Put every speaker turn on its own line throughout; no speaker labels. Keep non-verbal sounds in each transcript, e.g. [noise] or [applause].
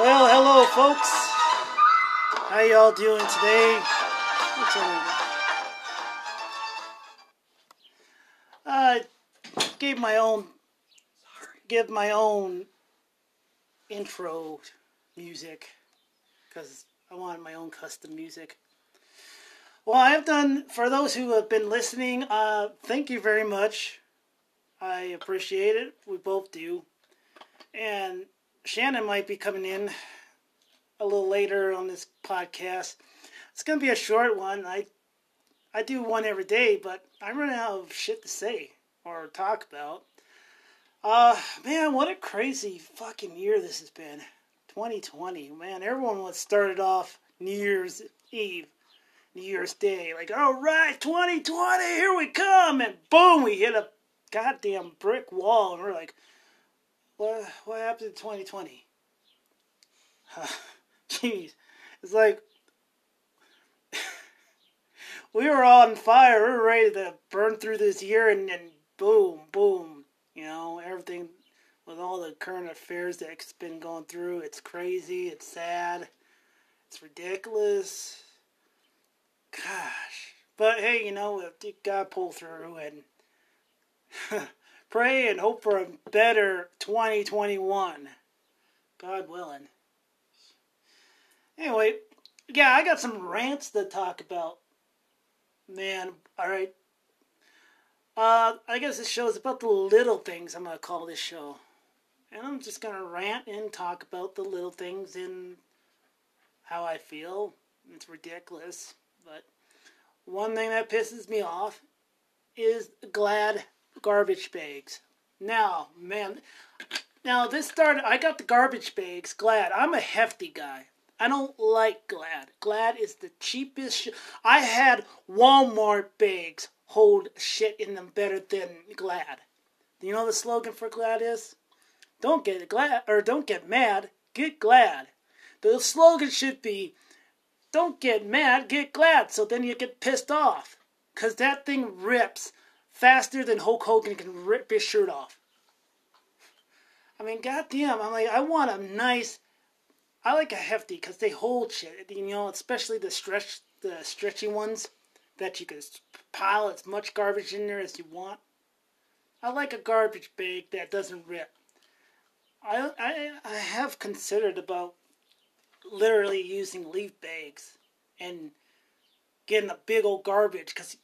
Well, hello, folks. How y'all doing today? I gave my own, give my own intro music because I wanted my own custom music. Well, I have done for those who have been listening. Uh, thank you very much. I appreciate it. We both do. And Shannon might be coming in a little later on this podcast. It's going to be a short one. I I do one every day, but I'm running out of shit to say or talk about. Uh, man, what a crazy fucking year this has been. 2020, man. Everyone was started off New Year's Eve, New Year's Day, like, all right, 2020, here we come, and boom, we hit a goddamn brick wall, and we're like, what what happened in [sighs] 2020? Jeez, it's like [laughs] we were on fire. We were ready to burn through this year, and then boom, boom. You know, everything with all the current affairs that's been going through. It's crazy. It's sad. It's ridiculous. Gosh, but hey, you know, you gotta pull through and. [laughs] pray and hope for a better 2021. God willing. Anyway, yeah, I got some rants to talk about. Man, alright. Uh, I guess this show is about the little things, I'm going to call this show. And I'm just going to rant and talk about the little things and how I feel. It's ridiculous. But one thing that pisses me off is glad garbage bags. Now, man, now this started. I got the garbage bags. Glad. I'm a hefty guy. I don't like Glad. Glad is the cheapest. Sh- I had Walmart bags hold shit in them better than Glad. You know the slogan for Glad is? Don't get glad or don't get mad, get glad. The slogan should be don't get mad, get glad. So then you get pissed off. Cause that thing rips faster than Hulk Hogan can rip his shirt off. I mean, goddamn, I'm like, I want a nice, I like a hefty because they hold shit. You know, especially the stretch, the stretchy ones that you can pile as much garbage in there as you want. I like a garbage bag that doesn't rip. I I I have considered about literally using leaf bags and getting a big old garbage because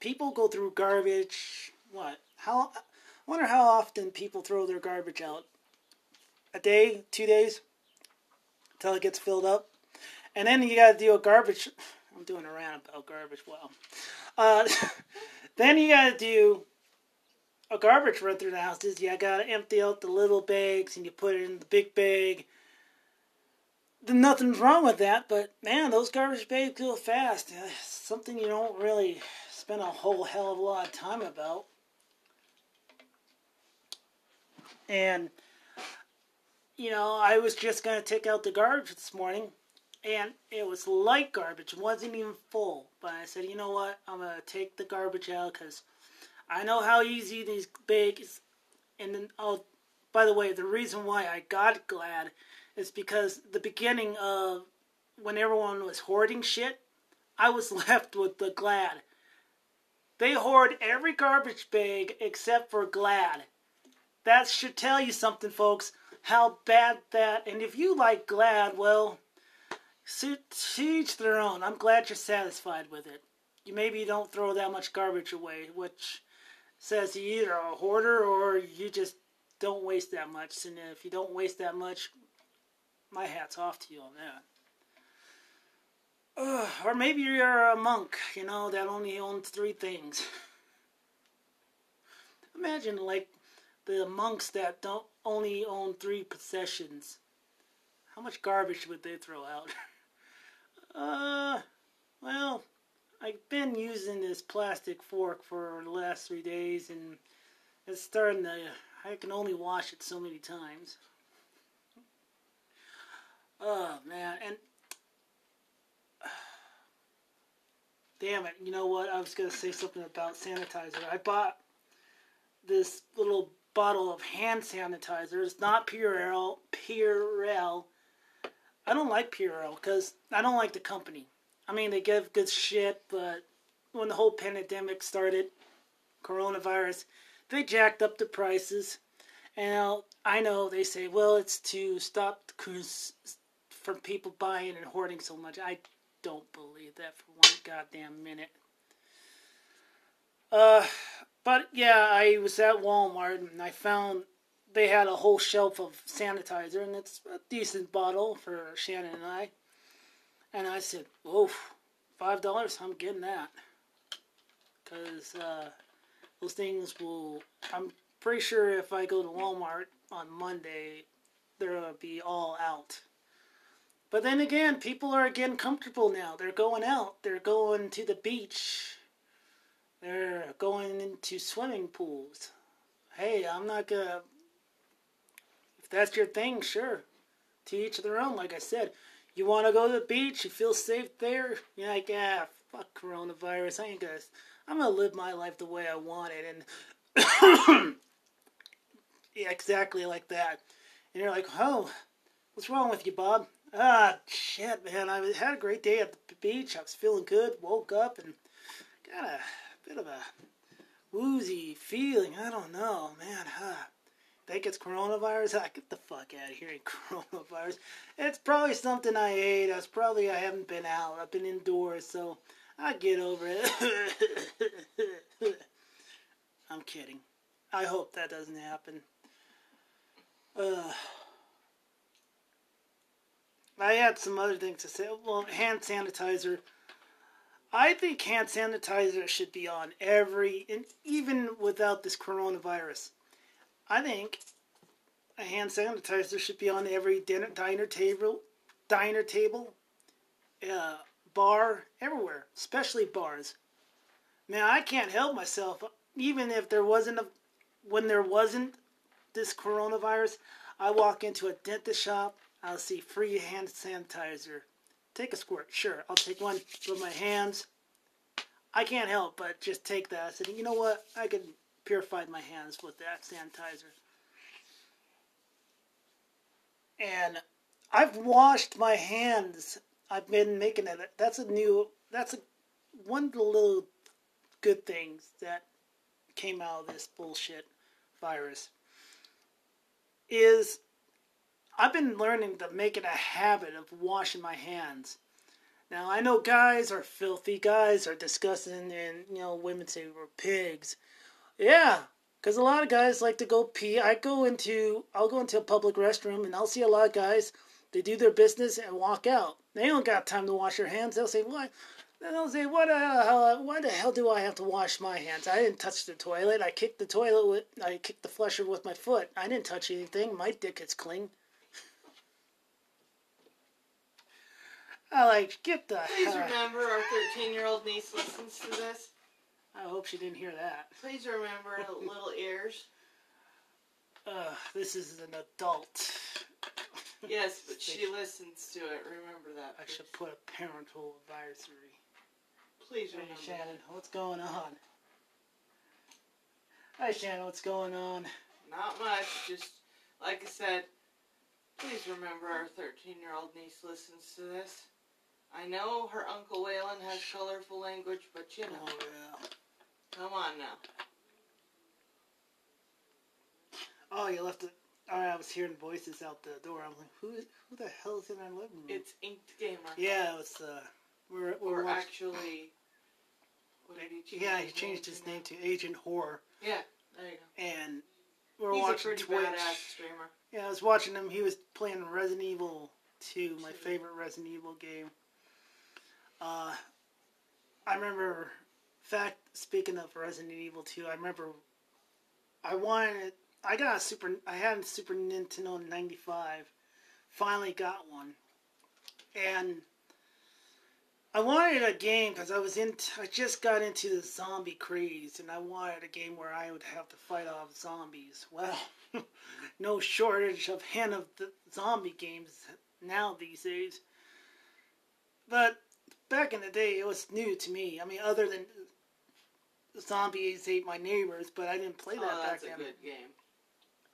people go through garbage. What? How? I wonder how often people throw their garbage out. A day, two days, until it gets filled up, and then you gotta do a garbage. [sighs] I'm doing a rant about garbage. Well, uh, [laughs] then you gotta do a garbage run through the houses. You gotta empty out the little bags and you put it in the big bag. Then nothing's wrong with that, but man, those garbage bags go fast. [sighs] Something you don't really spent a whole hell of a lot of time about. And, you know, I was just going to take out the garbage this morning, and it was light garbage. It wasn't even full. But I said, you know what? I'm going to take the garbage out because I know how easy these bags. And then, oh, by the way, the reason why I got glad is because the beginning of when everyone was hoarding shit, I was [laughs] left with the glad. They hoard every garbage bag except for Glad. That should tell you something, folks, how bad that. And if you like Glad, well, each their own. I'm glad you're satisfied with it. You maybe don't throw that much garbage away, which says you either a hoarder or you just don't waste that much. And if you don't waste that much, my hat's off to you on that. Uh, or maybe you're a monk, you know, that only owns three things. Imagine, like, the monks that don't only own three possessions. How much garbage would they throw out? [laughs] uh, well, I've been using this plastic fork for the last three days, and it's starting to. I can only wash it so many times. Oh man, and Damn it, you know what? I was going to say something about sanitizer. I bought this little bottle of hand sanitizer. It's not Purell, Purell. I don't like Purell because I don't like the company. I mean, they give good shit, but when the whole pandemic started, coronavirus, they jacked up the prices. And I know they say, well, it's to stop from people buying and hoarding so much. I don't believe that for one goddamn minute. Uh, but yeah, I was at Walmart and I found they had a whole shelf of sanitizer, and it's a decent bottle for Shannon and I. And I said, "Oof, five dollars, I'm getting that." Because uh, those things will. I'm pretty sure if I go to Walmart on Monday, they'll be all out. But then again, people are again comfortable now. They're going out. They're going to the beach. They're going into swimming pools. Hey, I'm not gonna. If that's your thing, sure. To each their own. Like I said, you want to go to the beach, you feel safe there. You're like, ah, fuck coronavirus. I ain't gonna. I'm gonna live my life the way I want it, and [coughs] yeah, exactly like that. And you're like, oh, what's wrong with you, Bob? Ah, shit, man. I had a great day at the beach. I was feeling good. Woke up and got a bit of a woozy feeling. I don't know, man. Huh. Think it's coronavirus? I get the fuck out of here, [laughs] coronavirus. It's probably something I ate. It's probably I haven't been out. I've been indoors, so I get over it. [laughs] I'm kidding. I hope that doesn't happen. Uh, I had some other things to say. Well, hand sanitizer. I think hand sanitizer should be on every, and even without this coronavirus. I think a hand sanitizer should be on every dinner diner table, diner table, uh, bar, everywhere, especially bars. Man, I can't help myself. Even if there wasn't a, when there wasn't this coronavirus, I walk into a dentist shop, I'll see free hand sanitizer. Take a squirt, sure. I'll take one with my hands. I can't help but just take that. I said, you know what? I can purify my hands with that sanitizer. And I've washed my hands. I've been making it. That's a new. That's a one of the little good things that came out of this bullshit virus. Is I've been learning to make it a habit of washing my hands. Now I know guys are filthy, guys are disgusting, and you know women say we're pigs. Yeah, because a lot of guys like to go pee. I go into I'll go into a public restroom and I'll see a lot of guys. They do their business and walk out. They don't got time to wash their hands. They'll say, "What?" They'll say, "What? Uh, why the hell do I have to wash my hands? I didn't touch the toilet. I kicked the toilet with I kicked the flusher with my foot. I didn't touch anything. My dick is clean." I like get the.
Please remember, our 13 year old niece listens to this.
I hope she didn't hear that.
Please remember little ears.
Uh, this is an adult.
Yes, but she listens to it. Remember that.
I should put a parental advisory.
Please remember.
Hey, Shannon, what's going on? Hi, Shannon, what's going on?
Not much. Just like I said, please remember our 13 year old niece listens to this. I know her Uncle Waylon has colorful language, but you know.
Oh, yeah.
Come on now.
Oh, you left it. Oh, I was hearing voices out the door. I'm like, who, who the hell is in our living room?
It's Inked Gamer.
Yeah, it was. Uh, we're we're
or
watching,
actually. What did he change?
Yeah, he changed his name to Agent Horror.
Yeah, there you go.
And we're
He's
watching
a pretty
Twitch.
badass streamer.
Yeah, I was watching him. He was playing Resident Evil 2, my
Two.
favorite Resident Evil game. Uh, I remember, fact, speaking of Resident Evil 2, I remember I wanted, I got a Super, I had a Super Nintendo in 95. Finally got one. And I wanted a game because I was in, I just got into the zombie craze and I wanted a game where I would have to fight off zombies. Well, [laughs] no shortage of hand of the zombie games now these days. But back in the day, it was new to me. I mean, other than zombies ate my neighbors, but I didn't play that
oh,
back
that's a
then.
good game.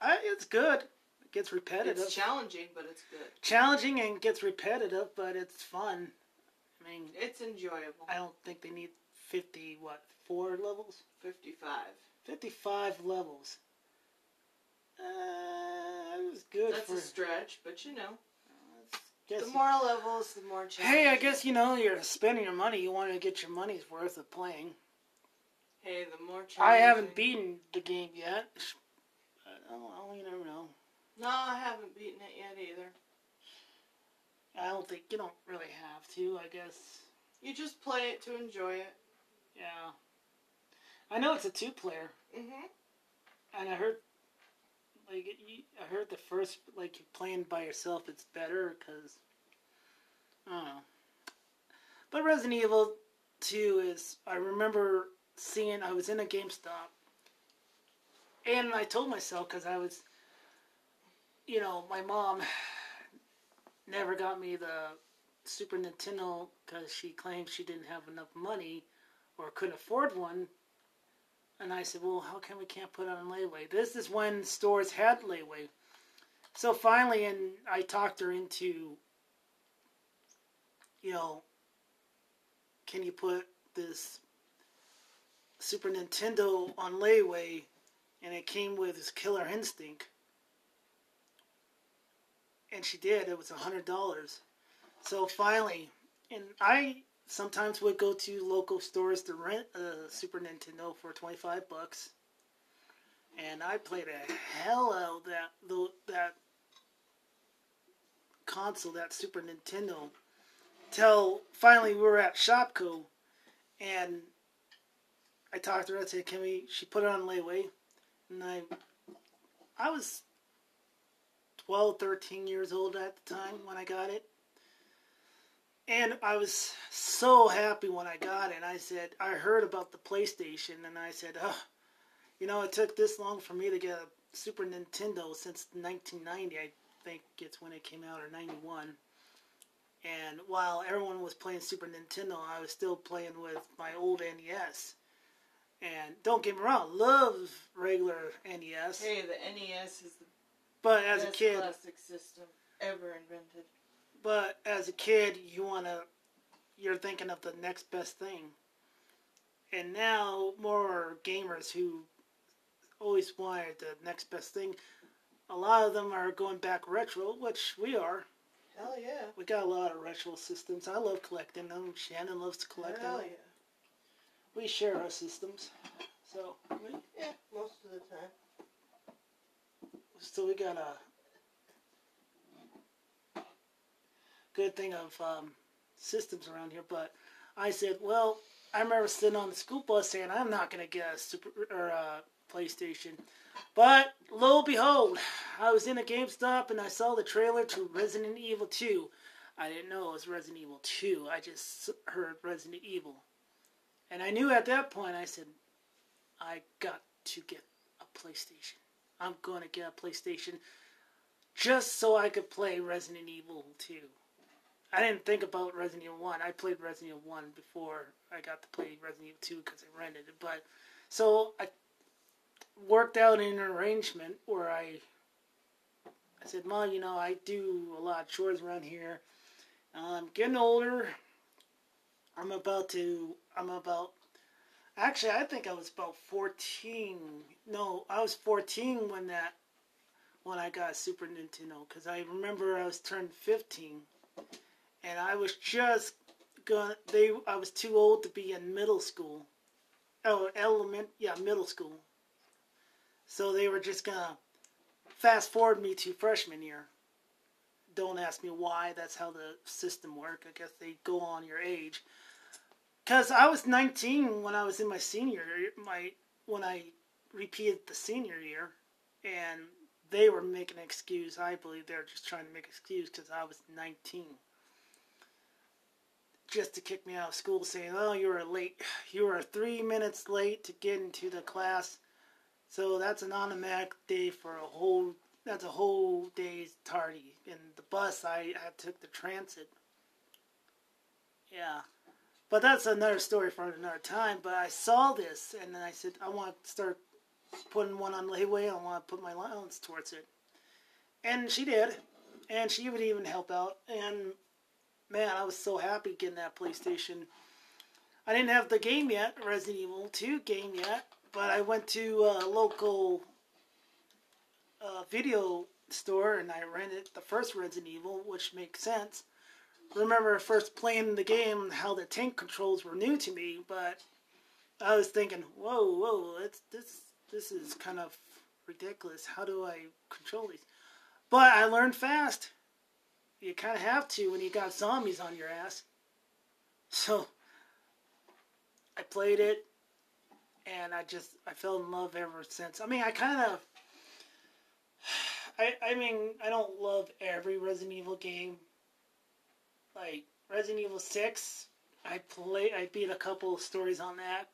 I, it's good. It gets repetitive.
It's challenging, but it's good.
Challenging and gets repetitive, but it's fun. I mean,
It's enjoyable.
I don't think they need fifty what four levels,
55.
fifty-five levels. Uh, it was good
That's
for.
a stretch, but you know,
guess-
the more levels, the more
hey, I guess you know you're spending your money. You want to get your money's worth of playing.
Hey, the more
chance
I
haven't beaten the game yet. I don't, I don't, you never know.
No, I haven't beaten it yet either.
I don't think you don't really have to. I guess.
You just play it to enjoy it.
Yeah. I know it's a two-player,
Mhm.
and I heard, like, you, I heard the first, like, playing by yourself, it's better because, I don't know. But Resident Evil Two is, I remember seeing, I was in a GameStop, and I told myself because I was, you know, my mom [sighs] never got me the Super Nintendo because she claimed she didn't have enough money or couldn't afford one. And I said, well, how come we can't put on layaway? This is when stores had layaway. So finally, and I talked her into, you know, can you put this Super Nintendo on layaway? And it came with this Killer Instinct. And she did. It was a hundred dollars. So finally, and I sometimes would go to local stores to rent a Super Nintendo for 25 bucks. And I played a hell out of that that console, that Super Nintendo, till finally we were at ShopKo, and I talked to her. I said, "Can we?" She put it on layaway, and I, I was 12, 13 years old at the time when I got it. And I was so happy when I got it. And I said, I heard about the PlayStation, and I said, oh, you know, it took this long for me to get a Super Nintendo since 1990, I think it's when it came out, or 91. And while everyone was playing Super Nintendo, I was still playing with my old NES. And don't get me wrong, love regular NES.
Hey, the NES is the
But as a
best
kid,
plastic system ever invented.
But as a kid, you want to, you're thinking of the next best thing. And now, more gamers who always wanted the next best thing, a lot of them are going back retro, which we are.
Hell yeah.
We got a lot of retro systems. I love collecting them. Shannon loves to collect them.
Hell
them.
yeah.
We share our systems. So, we,
Yeah, most of the time.
so we got a good thing of um, systems around here. But I said, well, I remember sitting on the school bus saying, I'm not going to get a super or a PlayStation. But lo and behold, I was in a GameStop and I saw the trailer to Resident Evil 2. I didn't know it was Resident Evil 2. I just heard Resident Evil. And I knew at that point, I said, I got to get a PlayStation. I'm going to get a PlayStation just so I could play Resident Evil 2. I didn't think about Resident Evil 1. I played Resident Evil 1 before I got to play Resident Evil 2 because I rented it. But so I worked out an arrangement where I I said, "Mom, you know, I do a lot of chores around here. I'm getting older. I'm about to I'm about Actually, I think I was about 14. No, I was 14 when that when I got Super Nintendo because I remember I was turned 15 and I was just gonna they I was too old to be in middle school. Oh, element, yeah, middle school. So they were just to fast forward me to freshman year. Don't ask me why, that's how the system worked. I guess they go on your age. Cuz I was 19 when I was in my senior my when I repeated the senior year and they were making an excuse. I believe they were just trying to make an excuse because I was 19. Just to kick me out of school, saying, "Oh, you were late. You were three minutes late to get into the class, so that's an automatic day for a whole. That's a whole day's tardy." And the bus, I, I took the transit. Yeah, but that's another story for another time. But I saw this, and then I said, "I want to start putting one on layaway. I want to put my allowance towards it. and she did, and she would even help out. And man, I was so happy getting that PlayStation. I didn't have the game yet, Resident Evil 2 game yet, but I went to a local uh, video store and I rented the first Resident Evil, which makes sense. Remember first playing the game, how the tank controls were new to me, but I was thinking, whoa, whoa, it's, this this is kind of ridiculous. How do I control these? But I learned fast. You kind of have to when you got zombies on your ass. So I played it, and I just I fell in love ever since. I mean, I kind of. [sighs] I, I mean, I don't love every Resident Evil game. Like Resident Evil 6, I play I beat a couple stories on that.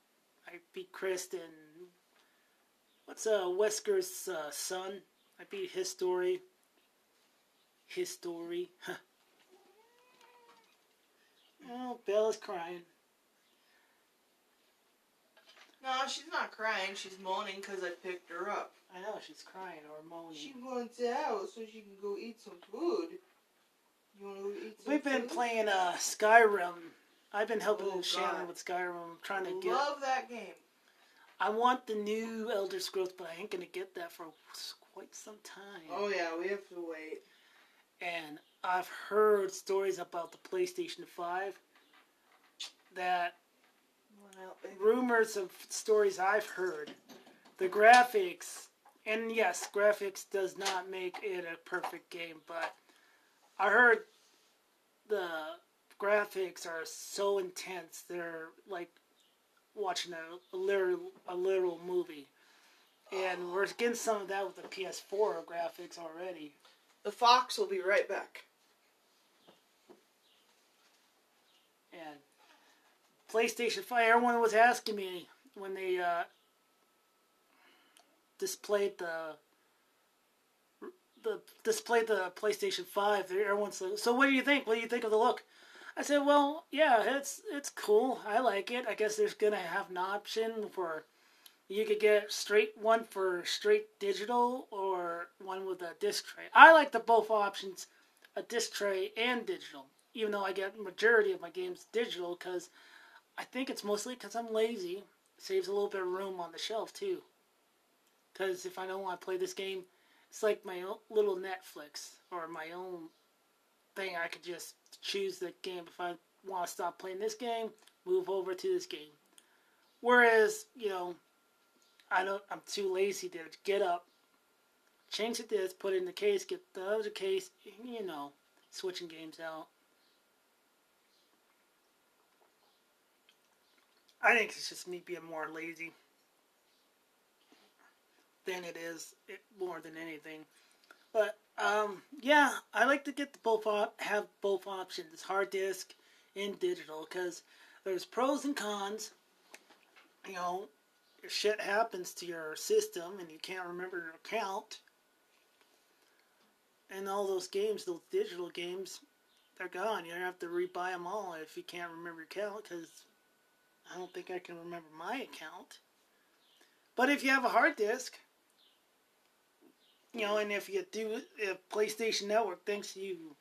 I beat Chris and What's uh, Wesker's uh, son? I beat his story. His story. oh, Bella's crying.
No, she's not crying. She's moaning because I picked her up.
I know, she's crying or moaning.
She wants out so she can go eat some food. You want to go eat some
We've been
food?
playing uh, Skyrim. I've been helping
Oh,
Shannon with Skyrim, I'm trying to get.
Love that game.
I want the new Elder Scrolls, but I ain't gonna get that for quite some time.
Oh yeah, we have to wait.
And I've heard stories about the PlayStation 5 that rumors of stories I've heard, the graphics, and yes, graphics does not make it a perfect game, but I heard the graphics are so intense, they're like watching a, a literal a literal movie. And we're getting some of that with the PS4 graphics already.
The fox will be right back.
And PlayStation 5, everyone was asking me when they uh, displayed the the displayed the PlayStation 5. Everyone's like, "So what do you think? What do you think of the look?" I said, "Well, yeah, it's it's cool. I like it. I guess there's gonna have an option for you could get straight one for straight digital or one with a disc tray. I like the both options, a disc tray and digital. Even though I get majority of my games digital because I think it's mostly because I'm lazy. Saves a little bit of room on the shelf too. Because if I don't want to play this game, it's like my little Netflix or my own thing. I could just choose the game. If I want to stop playing this game, move over to this game. Whereas, you know, I don't. I'm too lazy to get up, change the disc, put it in the case, get the other case. You know, switching games out. I think it's just me being more lazy than it is it, more than anything. But um, yeah, I like to get the both op- have both options, hard disk and digital, because there's pros and cons. You know, if shit happens to your system and you can't remember your account, and all those games, those digital games, they're gone. You have to rebuy them all if you can't remember your account, because I don't think I can remember my account. But if you have a hard disk, you know, and if you do, if PlayStation Network thinks you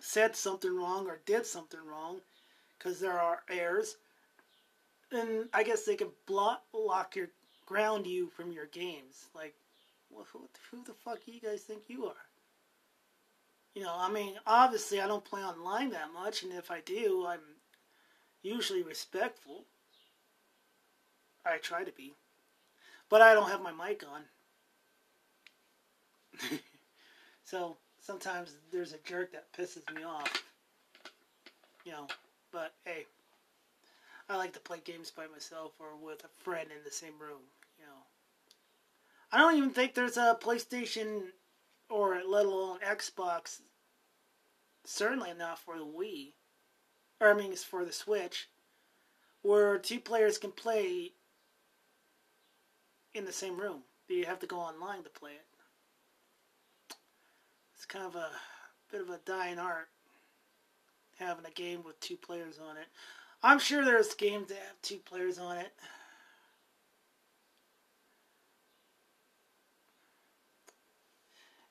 said something wrong or did something wrong, because there are errors, then I guess they can block, lock your, ground you from your games. Like, who the fuck do you guys think you are? You know, I mean, obviously I don't play online that much, and if I do, I'm usually respectful. I try to be. But I don't have my mic on. [laughs] so sometimes there's a jerk that pisses me off. You know, but hey, I like to play games by myself or with a friend in the same room. You know, I don't even think there's a PlayStation or let alone Xbox. Certainly not for the Wii, or I mean, it's for the Switch, where two players can play in the same room. You have to go online to play it. It's kind of a bit of a dying art having a game with two players on it. I'm sure there's games that have two players on it.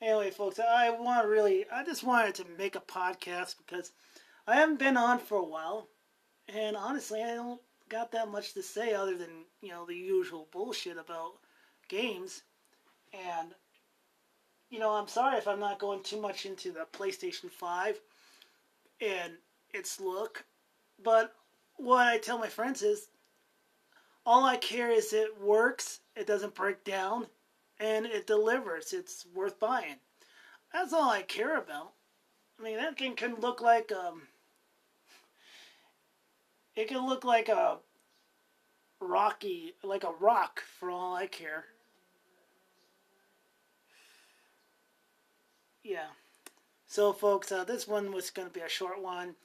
Anyway, folks, I want really, I just wanted to make a podcast because I haven't been on for a while, and honestly, I don't got that much to say other than you know the usual bullshit about games, and you know I'm sorry if I'm not going too much into the PlayStation Five and its look, but what I tell my friends is all I care is it works, it doesn't break down, and it delivers. It's worth buying. That's all I care about. I mean, that thing can look like um, it can look like a rocky, like a rock for all I care. Yeah. So, folks, uh, this one was going to be a short one.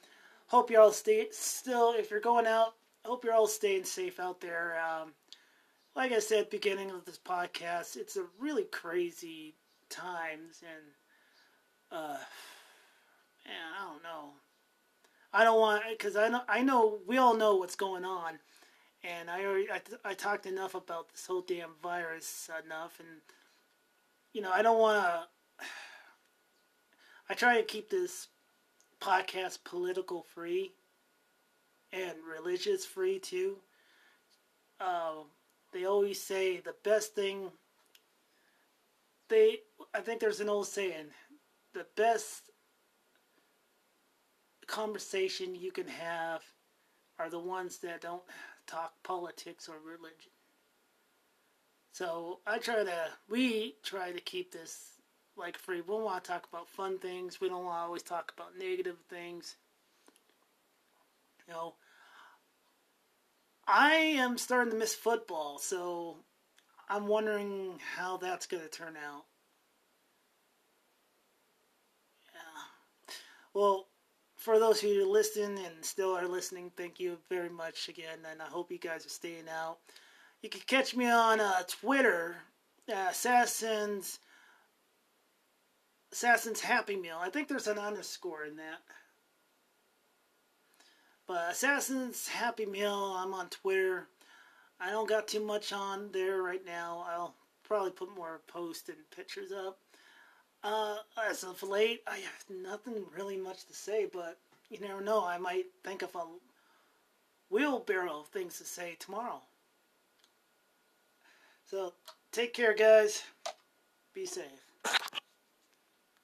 Hope you're all stay still. If you're going out, hope you're all staying safe out there. Um, like I said, beginning of this podcast, it's a really crazy times, and uh, man, I don't know. I don't want because I know I know we all know what's going on, and I already I, I talked enough about this whole damn virus enough, and you know I don't want to. I try to keep this podcast political free and religious free too. Uh, they always say the best thing. They, I think there's an old saying, the best conversation you can have are the ones that don't talk politics or religion. So I try to, we try to keep this like free. We want to talk about fun things. We don't want to always talk about negative things. You know, I am starting to miss football, so I'm wondering how that's going to turn out. Yeah. Well, for those who listen and still are listening, thank you very much again, and I hope you guys are staying out. You can catch me on uh, Twitter, uh, Assassins Assassin's Happy Meal. I think there's an underscore in that. But Assassin's Happy Meal, I'm on Twitter. I don't got too much on there right now. I'll probably put more posts and pictures up. Uh, as of late, I have nothing really much to say, but you never know. I might think of a wheelbarrow of things to say tomorrow. So, take care, guys. Be safe.